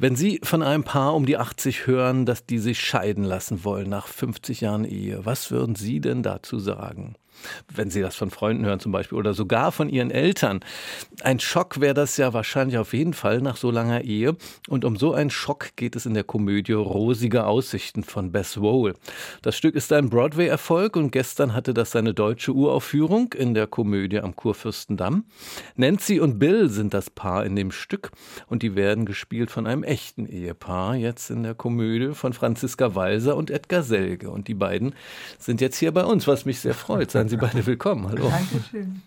Wenn Sie von einem Paar um die 80 hören, dass die sich scheiden lassen wollen nach 50 Jahren Ehe, was würden Sie denn dazu sagen? Wenn Sie das von Freunden hören zum Beispiel oder sogar von Ihren Eltern. Ein Schock wäre das ja wahrscheinlich auf jeden Fall nach so langer Ehe. Und um so einen Schock geht es in der Komödie Rosige Aussichten von Bess Wole. Das Stück ist ein Broadway-Erfolg und gestern hatte das seine deutsche Uraufführung in der Komödie am Kurfürstendamm. Nancy und Bill sind das Paar in dem Stück und die werden gespielt von einem echten Ehepaar, jetzt in der Komödie von Franziska Walser und Edgar Selge. Und die beiden sind jetzt hier bei uns, was mich sehr freut. Seien Sie beide willkommen. Hallo. Dankeschön.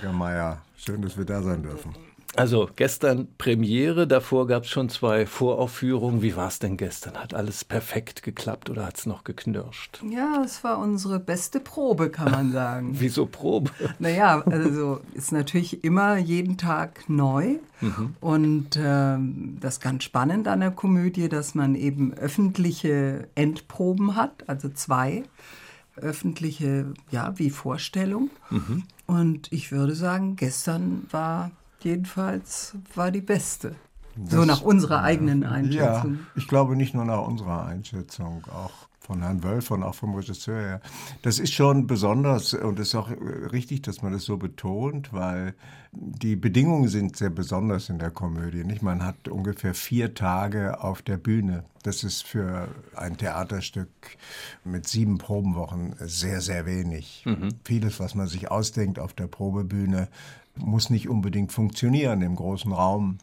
Herr Mayer. Schön, dass wir da sein dürfen. Also gestern Premiere, davor gab es schon zwei Voraufführungen. Wie war es denn gestern? Hat alles perfekt geklappt oder hat es noch geknirscht? Ja, es war unsere beste Probe, kann man sagen. Wieso Probe? Naja, also ist natürlich immer jeden Tag neu. Mhm. Und äh, das ganz spannend an der Komödie, dass man eben öffentliche Endproben hat, also zwei öffentliche, ja, wie Vorstellung. Mhm. Und ich würde sagen, gestern war jedenfalls war die beste. Das, so nach unserer eigenen Einschätzung. Ja, ich glaube nicht nur nach unserer Einschätzung, auch von Herrn Wölf und auch vom Regisseur her. Das ist schon besonders und es ist auch richtig, dass man das so betont, weil die Bedingungen sind sehr besonders in der Komödie. Nicht? Man hat ungefähr vier Tage auf der Bühne. Das ist für ein Theaterstück mit sieben Probenwochen sehr, sehr wenig. Mhm. Vieles, was man sich ausdenkt auf der Probebühne, muss nicht unbedingt funktionieren im großen Raum.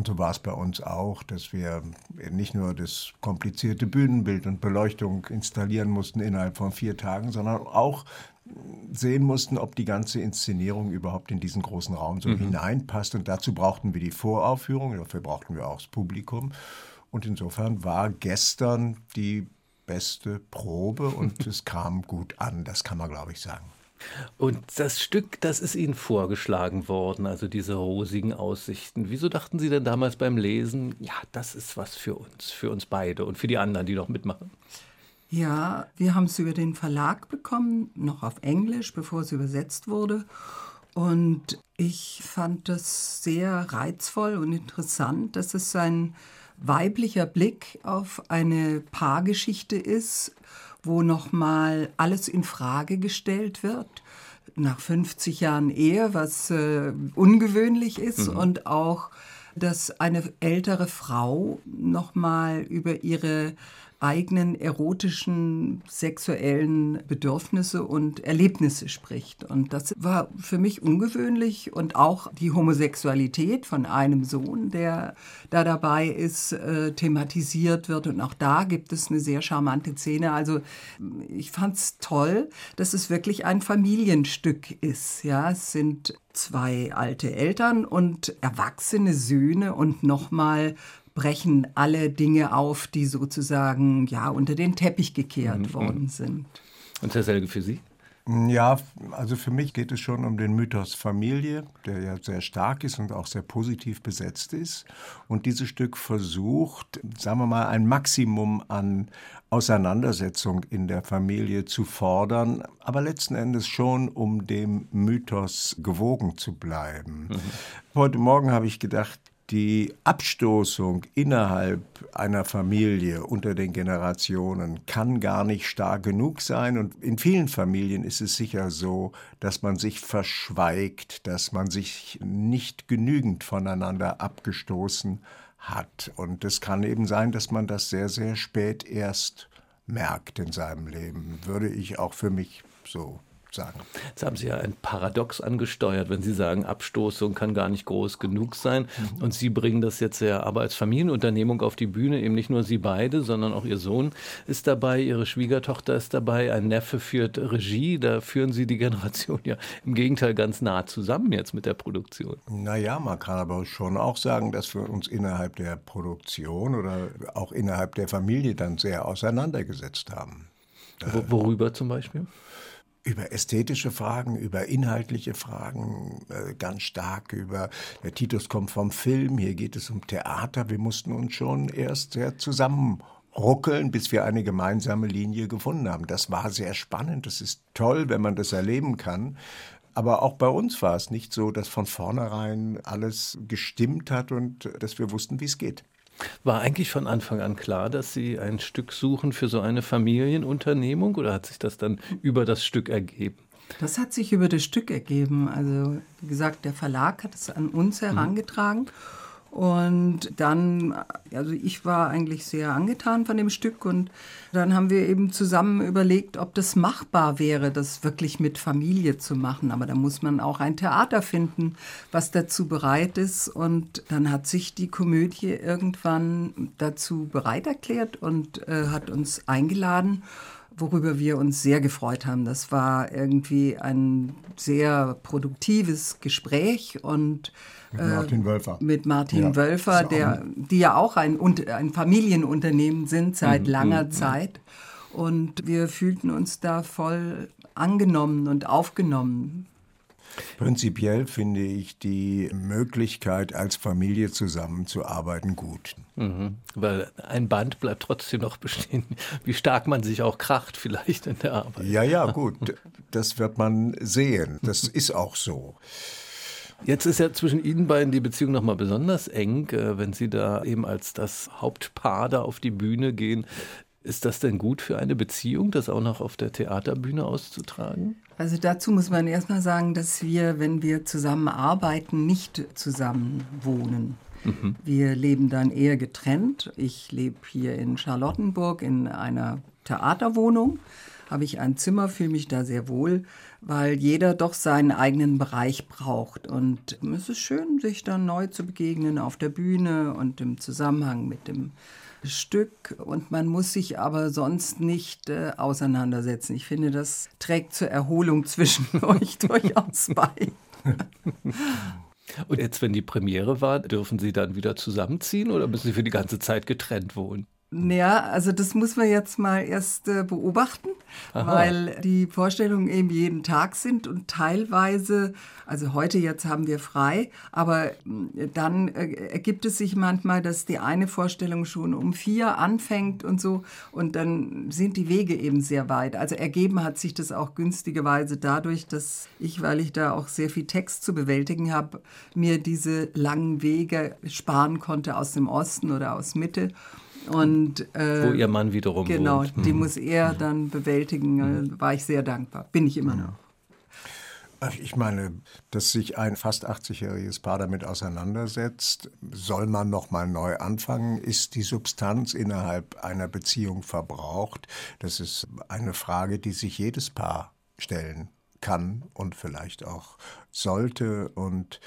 Und so war es bei uns auch, dass wir nicht nur das komplizierte Bühnenbild und Beleuchtung installieren mussten innerhalb von vier Tagen, sondern auch sehen mussten, ob die ganze Inszenierung überhaupt in diesen großen Raum so mhm. hineinpasst. Und dazu brauchten wir die Voraufführung, dafür brauchten wir auch das Publikum. Und insofern war gestern die beste Probe und es kam gut an, das kann man, glaube ich, sagen. Und das Stück, das ist Ihnen vorgeschlagen worden, also diese rosigen Aussichten. Wieso dachten Sie denn damals beim Lesen, ja, das ist was für uns, für uns beide und für die anderen, die noch mitmachen? Ja, wir haben es über den Verlag bekommen, noch auf Englisch, bevor es übersetzt wurde. Und ich fand das sehr reizvoll und interessant, dass es ein weiblicher Blick auf eine Paargeschichte ist wo nochmal alles in Frage gestellt wird. Nach 50 Jahren Ehe, was äh, ungewöhnlich ist mhm. und auch, dass eine ältere Frau nochmal über ihre eigenen erotischen, sexuellen Bedürfnisse und Erlebnisse spricht. Und das war für mich ungewöhnlich und auch die Homosexualität von einem Sohn, der da dabei ist, äh, thematisiert wird. Und auch da gibt es eine sehr charmante Szene. Also ich fand es toll, dass es wirklich ein Familienstück ist. Ja, es sind zwei alte Eltern und erwachsene Söhne und nochmal brechen alle Dinge auf, die sozusagen ja unter den Teppich gekehrt mhm. worden sind. Und Herr Selge für Sie? Ja, also für mich geht es schon um den Mythos Familie, der ja sehr stark ist und auch sehr positiv besetzt ist. Und dieses Stück versucht, sagen wir mal, ein Maximum an Auseinandersetzung in der Familie zu fordern, aber letzten Endes schon, um dem Mythos gewogen zu bleiben. Mhm. Heute Morgen habe ich gedacht, die Abstoßung innerhalb einer Familie unter den Generationen kann gar nicht stark genug sein. Und in vielen Familien ist es sicher so, dass man sich verschweigt, dass man sich nicht genügend voneinander abgestoßen hat. Und es kann eben sein, dass man das sehr, sehr spät erst merkt in seinem Leben. Würde ich auch für mich so sagen. Jetzt haben Sie ja ein Paradox angesteuert, wenn Sie sagen, Abstoßung kann gar nicht groß genug sein. Mhm. Und Sie bringen das jetzt ja aber als Familienunternehmung auf die Bühne. Eben nicht nur Sie beide, sondern auch Ihr Sohn ist dabei, Ihre Schwiegertochter ist dabei, ein Neffe führt Regie. Da führen Sie die Generation ja im Gegenteil ganz nah zusammen jetzt mit der Produktion. Naja, man kann aber schon auch sagen, dass wir uns innerhalb der Produktion oder auch innerhalb der Familie dann sehr auseinandergesetzt haben. Worüber zum Beispiel? Über ästhetische Fragen, über inhaltliche Fragen, äh, ganz stark über, der Titus kommt vom Film, hier geht es um Theater. Wir mussten uns schon erst sehr zusammenruckeln, bis wir eine gemeinsame Linie gefunden haben. Das war sehr spannend, das ist toll, wenn man das erleben kann. Aber auch bei uns war es nicht so, dass von vornherein alles gestimmt hat und dass wir wussten, wie es geht. War eigentlich von Anfang an klar, dass Sie ein Stück suchen für so eine Familienunternehmung oder hat sich das dann über das Stück ergeben? Das hat sich über das Stück ergeben. Also wie gesagt, der Verlag hat es an uns mhm. herangetragen. Mhm. Und dann, also ich war eigentlich sehr angetan von dem Stück und dann haben wir eben zusammen überlegt, ob das machbar wäre, das wirklich mit Familie zu machen. Aber da muss man auch ein Theater finden, was dazu bereit ist. Und dann hat sich die Komödie irgendwann dazu bereit erklärt und äh, hat uns eingeladen worüber wir uns sehr gefreut haben. Das war irgendwie ein sehr produktives Gespräch und mit Martin Wölfer. Äh, mit Martin ja, Wölfer, der, die ja auch ein, ein Familienunternehmen sind seit mhm, langer mhm. Zeit. Und wir fühlten uns da voll angenommen und aufgenommen. Prinzipiell finde ich die Möglichkeit, als Familie zusammenzuarbeiten, gut. Mhm, weil ein Band bleibt trotzdem noch bestehen, wie stark man sich auch kracht vielleicht in der Arbeit. Ja, ja, gut. Das wird man sehen. Das ist auch so. Jetzt ist ja zwischen Ihnen beiden die Beziehung nochmal besonders eng, äh, wenn Sie da eben als das Hauptpaar da auf die Bühne gehen. Ist das denn gut für eine Beziehung, das auch noch auf der Theaterbühne auszutragen? Also dazu muss man erstmal sagen, dass wir, wenn wir zusammen arbeiten, nicht zusammen wohnen. Mhm. Wir leben dann eher getrennt. Ich lebe hier in Charlottenburg in einer Theaterwohnung, habe ich ein Zimmer, fühle mich da sehr wohl weil jeder doch seinen eigenen Bereich braucht. Und es ist schön, sich dann neu zu begegnen auf der Bühne und im Zusammenhang mit dem Stück. Und man muss sich aber sonst nicht äh, auseinandersetzen. Ich finde, das trägt zur Erholung zwischen euch durchaus bei. Und jetzt, wenn die Premiere war, dürfen Sie dann wieder zusammenziehen oder müssen Sie für die ganze Zeit getrennt wohnen? Ja, also das muss man jetzt mal erst äh, beobachten, Aha. weil die Vorstellungen eben jeden Tag sind und teilweise, also heute jetzt haben wir frei, aber äh, dann äh, ergibt es sich manchmal, dass die eine Vorstellung schon um vier anfängt und so und dann sind die Wege eben sehr weit. Also ergeben hat sich das auch günstigerweise dadurch, dass ich, weil ich da auch sehr viel Text zu bewältigen habe, mir diese langen Wege sparen konnte aus dem Osten oder aus Mitte. Und, äh, Wo ihr Mann wiederum Genau, wohnt. die mhm. muss er dann bewältigen. Mhm. War ich sehr dankbar. Bin ich immer noch. Ich meine, dass sich ein fast 80-jähriges Paar damit auseinandersetzt, soll man noch mal neu anfangen? Ist die Substanz innerhalb einer Beziehung verbraucht? Das ist eine Frage, die sich jedes Paar stellen kann und vielleicht auch sollte. Und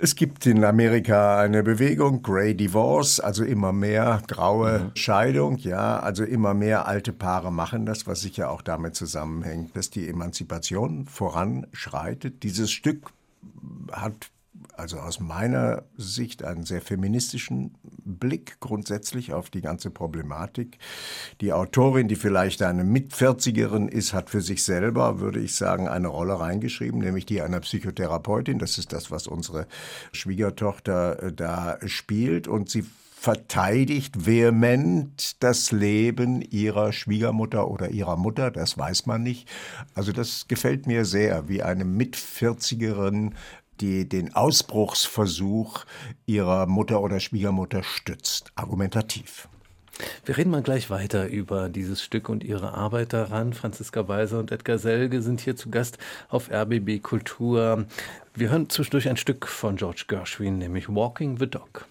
es gibt in Amerika eine Bewegung, Grey Divorce, also immer mehr graue mhm. Scheidung, ja, also immer mehr alte Paare machen das, was sicher auch damit zusammenhängt, dass die Emanzipation voranschreitet. Dieses Stück hat also aus meiner Sicht einen sehr feministischen Blick grundsätzlich auf die ganze Problematik. Die Autorin, die vielleicht eine Mitvierzigerin ist, hat für sich selber, würde ich sagen, eine Rolle reingeschrieben, nämlich die einer Psychotherapeutin. Das ist das, was unsere Schwiegertochter äh, da spielt. Und sie verteidigt vehement das Leben ihrer Schwiegermutter oder ihrer Mutter, das weiß man nicht. Also das gefällt mir sehr, wie eine Mitvierzigerin die den Ausbruchsversuch ihrer Mutter oder Schwiegermutter stützt, argumentativ. Wir reden mal gleich weiter über dieses Stück und ihre Arbeit daran. Franziska Weiser und Edgar Selge sind hier zu Gast auf RBB Kultur. Wir hören zwischendurch ein Stück von George Gershwin, nämlich Walking the Dog.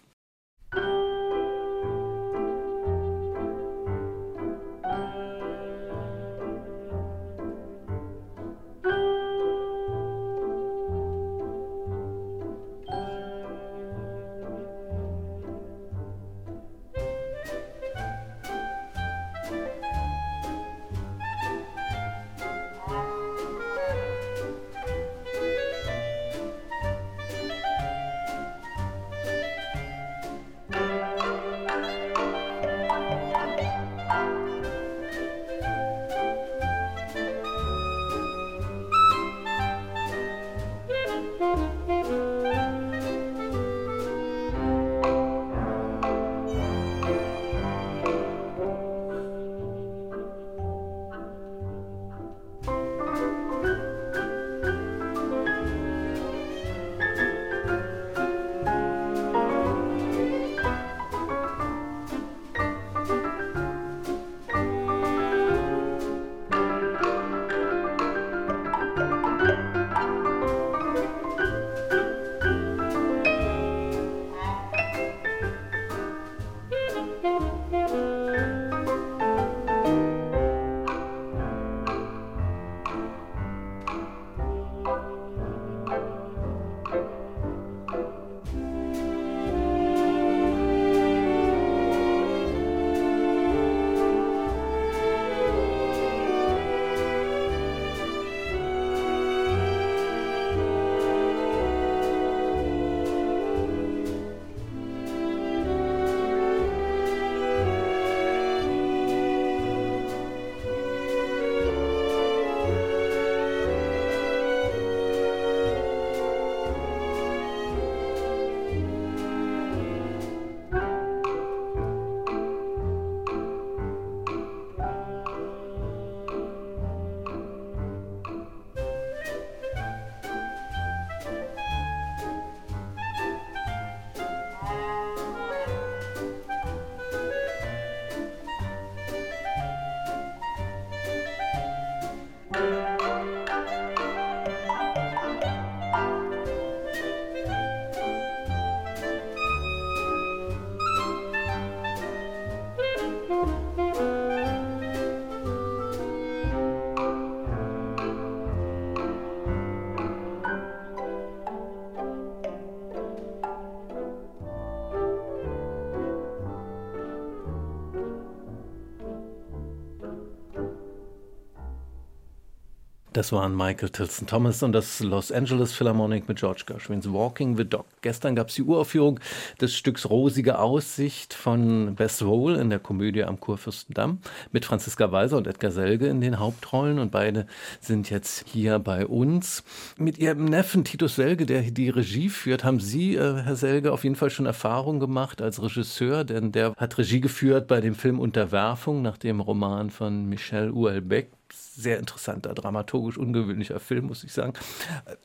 Das waren Michael Tilson Thomas und das Los Angeles Philharmonic mit George Gershwins Walking the Dog. Gestern gab es die Uraufführung des Stücks Rosige Aussicht von Bess Roll in der Komödie am Kurfürstendamm mit Franziska Weiser und Edgar Selge in den Hauptrollen und beide sind jetzt hier bei uns. Mit ihrem Neffen Titus Selge, der die Regie führt, haben Sie, äh, Herr Selge, auf jeden Fall schon Erfahrung gemacht als Regisseur, denn der hat Regie geführt bei dem Film Unterwerfung nach dem Roman von Michel Houellebecq sehr interessanter, dramaturgisch ungewöhnlicher Film, muss ich sagen.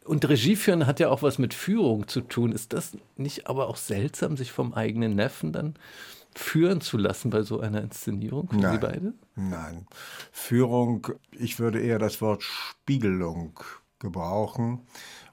Und Regie führen hat ja auch was mit Führung zu tun. Ist das nicht aber auch seltsam, sich vom eigenen Neffen dann führen zu lassen bei so einer Inszenierung Nein. Sie beide? Nein. Führung, ich würde eher das Wort Spiegelung gebrauchen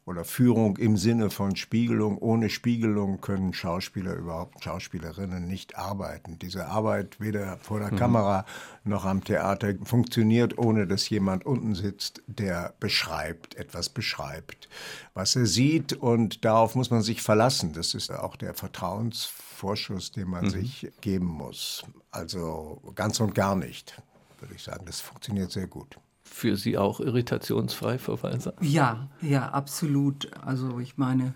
oder Führung im Sinne von Spiegelung. Ohne Spiegelung können Schauspieler überhaupt, Schauspielerinnen nicht arbeiten. Diese Arbeit weder vor der mhm. Kamera noch am Theater funktioniert, ohne dass jemand unten sitzt, der beschreibt, etwas beschreibt, was er sieht und darauf muss man sich verlassen. Das ist auch der Vertrauensvorschuss, den man mhm. sich geben muss. Also ganz und gar nicht, würde ich sagen. Das funktioniert sehr gut für Sie auch irritationsfrei, Frau Walser? Ja, ja, absolut. Also ich meine,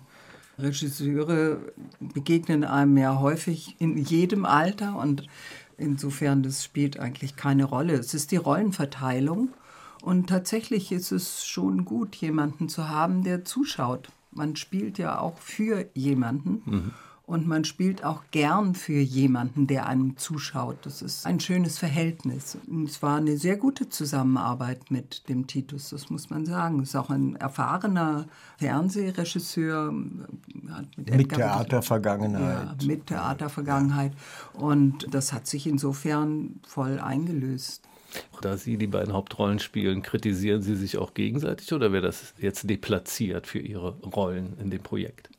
Regisseure begegnen einem ja häufig in jedem Alter und insofern das spielt eigentlich keine Rolle. Es ist die Rollenverteilung und tatsächlich ist es schon gut, jemanden zu haben, der zuschaut. Man spielt ja auch für jemanden. Mhm. Und man spielt auch gern für jemanden, der einem zuschaut. Das ist ein schönes Verhältnis. Und es war eine sehr gute Zusammenarbeit mit dem Titus, das muss man sagen. Es ist auch ein erfahrener Fernsehregisseur. Mit, mit Theatervergangenheit. Ja, mit Theatervergangenheit. Und das hat sich insofern voll eingelöst. Da Sie die beiden Hauptrollen spielen, kritisieren Sie sich auch gegenseitig oder wäre das jetzt deplatziert für Ihre Rollen in dem Projekt?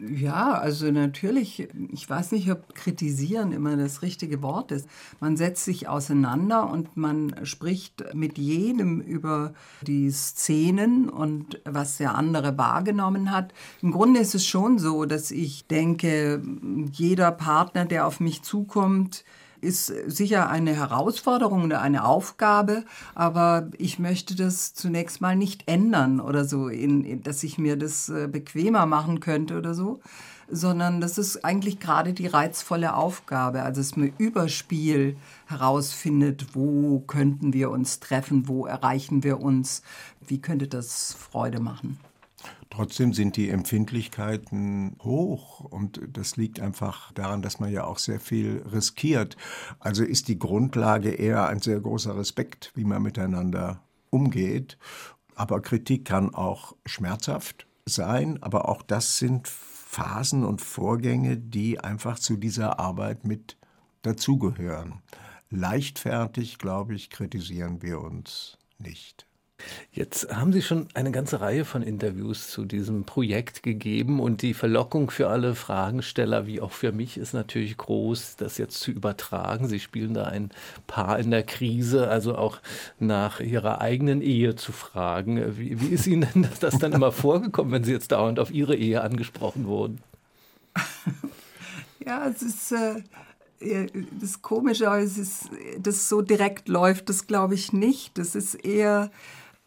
Ja, also natürlich, ich weiß nicht, ob kritisieren immer das richtige Wort ist. Man setzt sich auseinander und man spricht mit jedem über die Szenen und was der andere wahrgenommen hat. Im Grunde ist es schon so, dass ich denke, jeder Partner, der auf mich zukommt, ist sicher eine Herausforderung oder eine Aufgabe, aber ich möchte das zunächst mal nicht ändern oder so, in, in, dass ich mir das äh, bequemer machen könnte oder so, sondern das ist eigentlich gerade die reizvolle Aufgabe, also dass man Überspiel herausfindet, wo könnten wir uns treffen, wo erreichen wir uns, wie könnte das Freude machen. Trotzdem sind die Empfindlichkeiten hoch und das liegt einfach daran, dass man ja auch sehr viel riskiert. Also ist die Grundlage eher ein sehr großer Respekt, wie man miteinander umgeht. Aber Kritik kann auch schmerzhaft sein, aber auch das sind Phasen und Vorgänge, die einfach zu dieser Arbeit mit dazugehören. Leichtfertig, glaube ich, kritisieren wir uns nicht. Jetzt haben Sie schon eine ganze Reihe von Interviews zu diesem Projekt gegeben und die Verlockung für alle Fragensteller, wie auch für mich, ist natürlich groß, das jetzt zu übertragen. Sie spielen da ein Paar in der Krise, also auch nach Ihrer eigenen Ehe zu fragen. Wie, wie ist Ihnen denn das dann immer vorgekommen, wenn Sie jetzt dauernd auf Ihre Ehe angesprochen wurden? Ja, es ist. Äh das Komische, es ist, das so direkt läuft, das glaube ich nicht. Das ist eher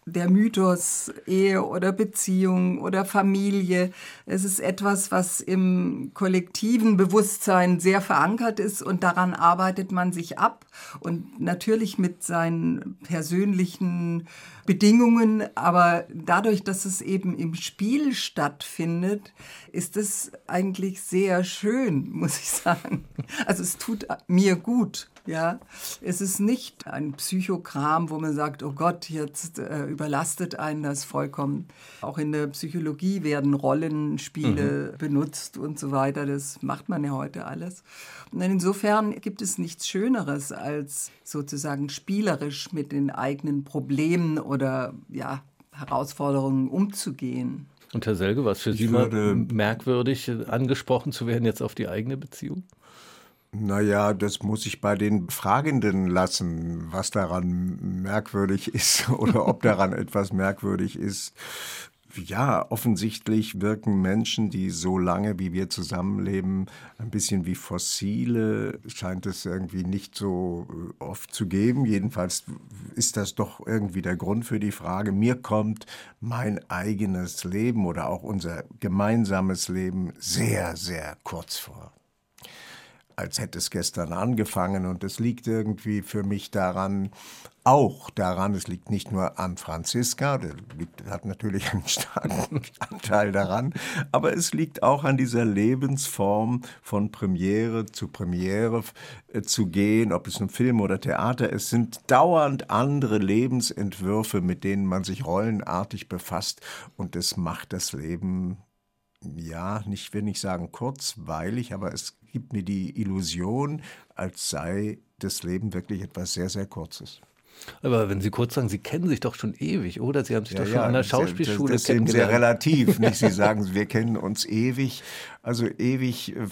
der Mythos Ehe oder Beziehung oder Familie. Es ist etwas, was im kollektiven Bewusstsein sehr verankert ist und daran arbeitet man sich ab und natürlich mit seinen persönlichen Bedingungen, aber dadurch, dass es eben im Spiel stattfindet, ist es eigentlich sehr schön, muss ich sagen. Also es tut mir gut. Ja, es ist nicht ein Psychokram, wo man sagt, oh Gott, jetzt äh, überlastet einen das vollkommen. Auch in der Psychologie werden Rollenspiele mhm. benutzt und so weiter. Das macht man ja heute alles. Und insofern gibt es nichts Schöneres, als sozusagen spielerisch mit den eigenen Problemen oder ja, Herausforderungen umzugehen. Und Herr Selge, was für Sie mal merkwürdig angesprochen zu werden jetzt auf die eigene Beziehung? Naja, das muss ich bei den Fragenden lassen, was daran merkwürdig ist oder ob daran etwas merkwürdig ist. ja, offensichtlich wirken Menschen, die so lange wie wir zusammenleben, ein bisschen wie Fossile. Scheint es irgendwie nicht so äh, oft zu geben. Jedenfalls ist das doch irgendwie der Grund für die Frage. Mir kommt mein eigenes Leben oder auch unser gemeinsames Leben sehr, sehr kurz vor als hätte es gestern angefangen. Und es liegt irgendwie für mich daran, auch daran, es liegt nicht nur an Franziska, der hat natürlich einen starken Anteil daran, aber es liegt auch an dieser Lebensform von Premiere zu Premiere äh, zu gehen, ob es nun Film oder Theater ist, sind dauernd andere Lebensentwürfe, mit denen man sich rollenartig befasst und das macht das Leben ja, nicht will nicht sagen kurzweilig, aber es gibt mir die Illusion, als sei das Leben wirklich etwas sehr, sehr Kurzes. Aber wenn Sie kurz sagen, Sie kennen sich doch schon ewig, oder? Sie haben sich ja, doch schon ja, an der Schauspielschule das, das ist sehr relativ. Nicht? Sie sagen, wir kennen uns ewig. Also ewig, äh,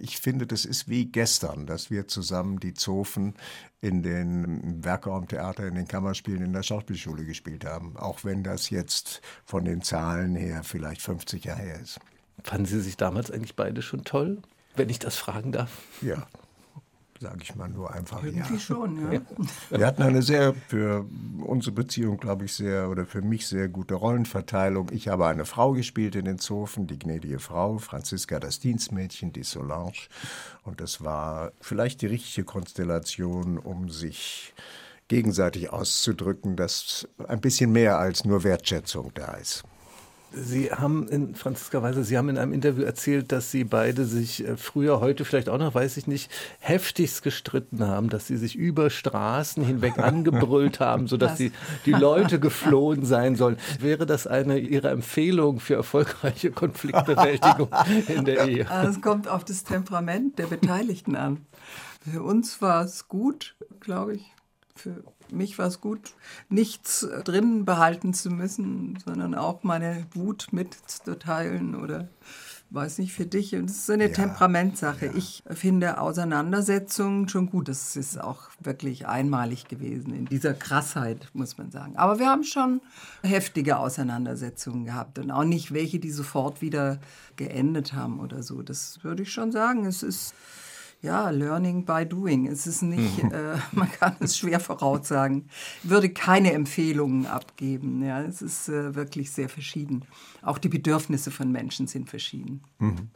ich finde, das ist wie gestern, dass wir zusammen die Zofen in den Werkraumtheater, in den Kammerspielen in der Schauspielschule gespielt haben. Auch wenn das jetzt von den Zahlen her vielleicht 50 Jahre her ist. Fanden Sie sich damals eigentlich beide schon toll, wenn ich das fragen darf? Ja, sage ich mal nur einfach Irgendwie ja. schon, ja. Wir hatten eine sehr, für unsere Beziehung, glaube ich, sehr, oder für mich sehr gute Rollenverteilung. Ich habe eine Frau gespielt in den Zofen, die gnädige Frau, Franziska das Dienstmädchen, die Solange. Und das war vielleicht die richtige Konstellation, um sich gegenseitig auszudrücken, dass ein bisschen mehr als nur Wertschätzung da ist. Sie haben in Franziska Weise, Sie haben in einem Interview erzählt, dass Sie beide sich äh, früher, heute vielleicht auch noch, weiß ich nicht, heftigst gestritten haben, dass Sie sich über Straßen hinweg angebrüllt haben, sodass die, die Leute geflohen sein sollen. Wäre das eine Ihrer Empfehlungen für erfolgreiche Konfliktbewältigung in der Ehe? Es kommt auf das Temperament der Beteiligten an. Für uns war es gut, glaube ich. Für mich war es gut, nichts drin behalten zu müssen, sondern auch meine Wut mitzuteilen oder weiß nicht, für dich. Und es ist eine ja, Temperamentsache. Ja. Ich finde Auseinandersetzungen schon gut. Das ist auch wirklich einmalig gewesen in dieser Krassheit, muss man sagen. Aber wir haben schon heftige Auseinandersetzungen gehabt und auch nicht welche, die sofort wieder geendet haben oder so. Das würde ich schon sagen. Es ist ja, Learning by Doing. Es ist nicht, mhm. äh, man kann es schwer voraussagen. Würde keine Empfehlungen abgeben. Ja, es ist äh, wirklich sehr verschieden. Auch die Bedürfnisse von Menschen sind verschieden. Mhm.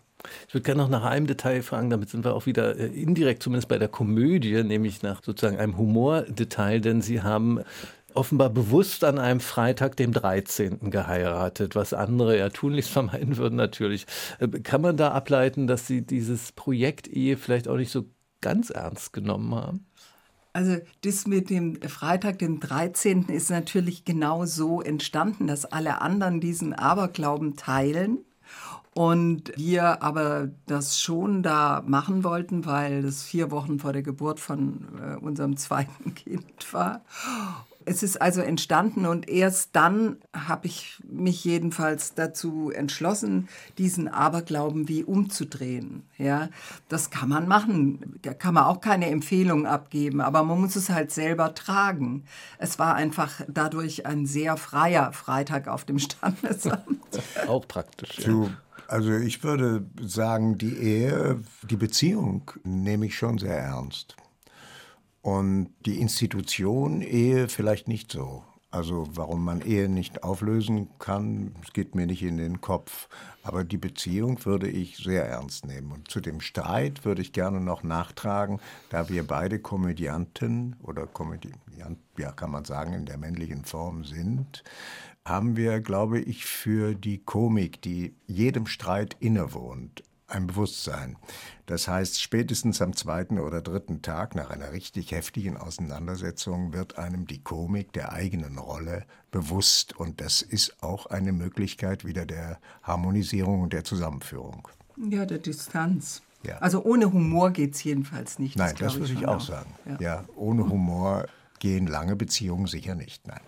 Ich würde gerne noch nach einem Detail fragen, damit sind wir auch wieder äh, indirekt zumindest bei der Komödie, nämlich nach sozusagen einem Humordetail, denn Sie haben offenbar bewusst an einem Freitag, dem 13. geheiratet, was andere ja tunlichst vermeiden würden natürlich. Äh, kann man da ableiten, dass Sie dieses Projekt Ehe vielleicht auch nicht so ganz ernst genommen haben? Also das mit dem Freitag, dem 13. ist natürlich genau so entstanden, dass alle anderen diesen Aberglauben teilen und wir aber das schon da machen wollten, weil das vier Wochen vor der Geburt von äh, unserem zweiten Kind war. Es ist also entstanden und erst dann habe ich mich jedenfalls dazu entschlossen, diesen Aberglauben wie umzudrehen. Ja, das kann man machen. Da kann man auch keine Empfehlung abgeben, aber man muss es halt selber tragen. Es war einfach dadurch ein sehr freier Freitag auf dem Standesamt. auch praktisch. Ja. Also ich würde sagen, die Ehe, die Beziehung nehme ich schon sehr ernst. Und die Institution Ehe vielleicht nicht so. Also warum man Ehe nicht auflösen kann, es geht mir nicht in den Kopf. Aber die Beziehung würde ich sehr ernst nehmen. Und zu dem Streit würde ich gerne noch nachtragen, da wir beide Komödianten oder Komödiant, ja kann man sagen, in der männlichen Form sind, haben wir, glaube ich, für die Komik, die jedem Streit innewohnt, ein Bewusstsein. Das heißt, spätestens am zweiten oder dritten Tag nach einer richtig heftigen Auseinandersetzung wird einem die Komik der eigenen Rolle bewusst und das ist auch eine Möglichkeit wieder der Harmonisierung und der Zusammenführung. Ja, der Distanz. Ja. Also ohne Humor geht es jedenfalls nicht. Nein, das, das würde ich auch, auch sagen. Ja. ja, ohne Humor gehen lange Beziehungen sicher nicht. Nein.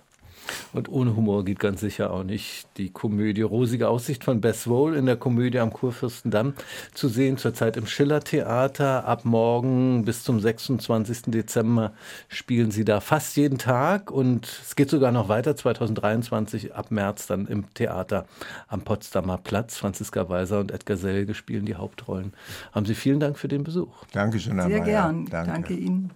Und ohne Humor geht ganz sicher auch nicht die Komödie Rosige Aussicht von Bess Wohl in der Komödie am Kurfürstendamm zu sehen, zurzeit im Schillertheater. Ab morgen bis zum 26. Dezember spielen sie da fast jeden Tag und es geht sogar noch weiter, 2023 ab März dann im Theater am Potsdamer Platz. Franziska Weiser und Edgar Selge spielen die Hauptrollen. Haben Sie vielen Dank für den Besuch. Dankeschön, Herr Sehr Mayer. gern. Danke. Danke Ihnen.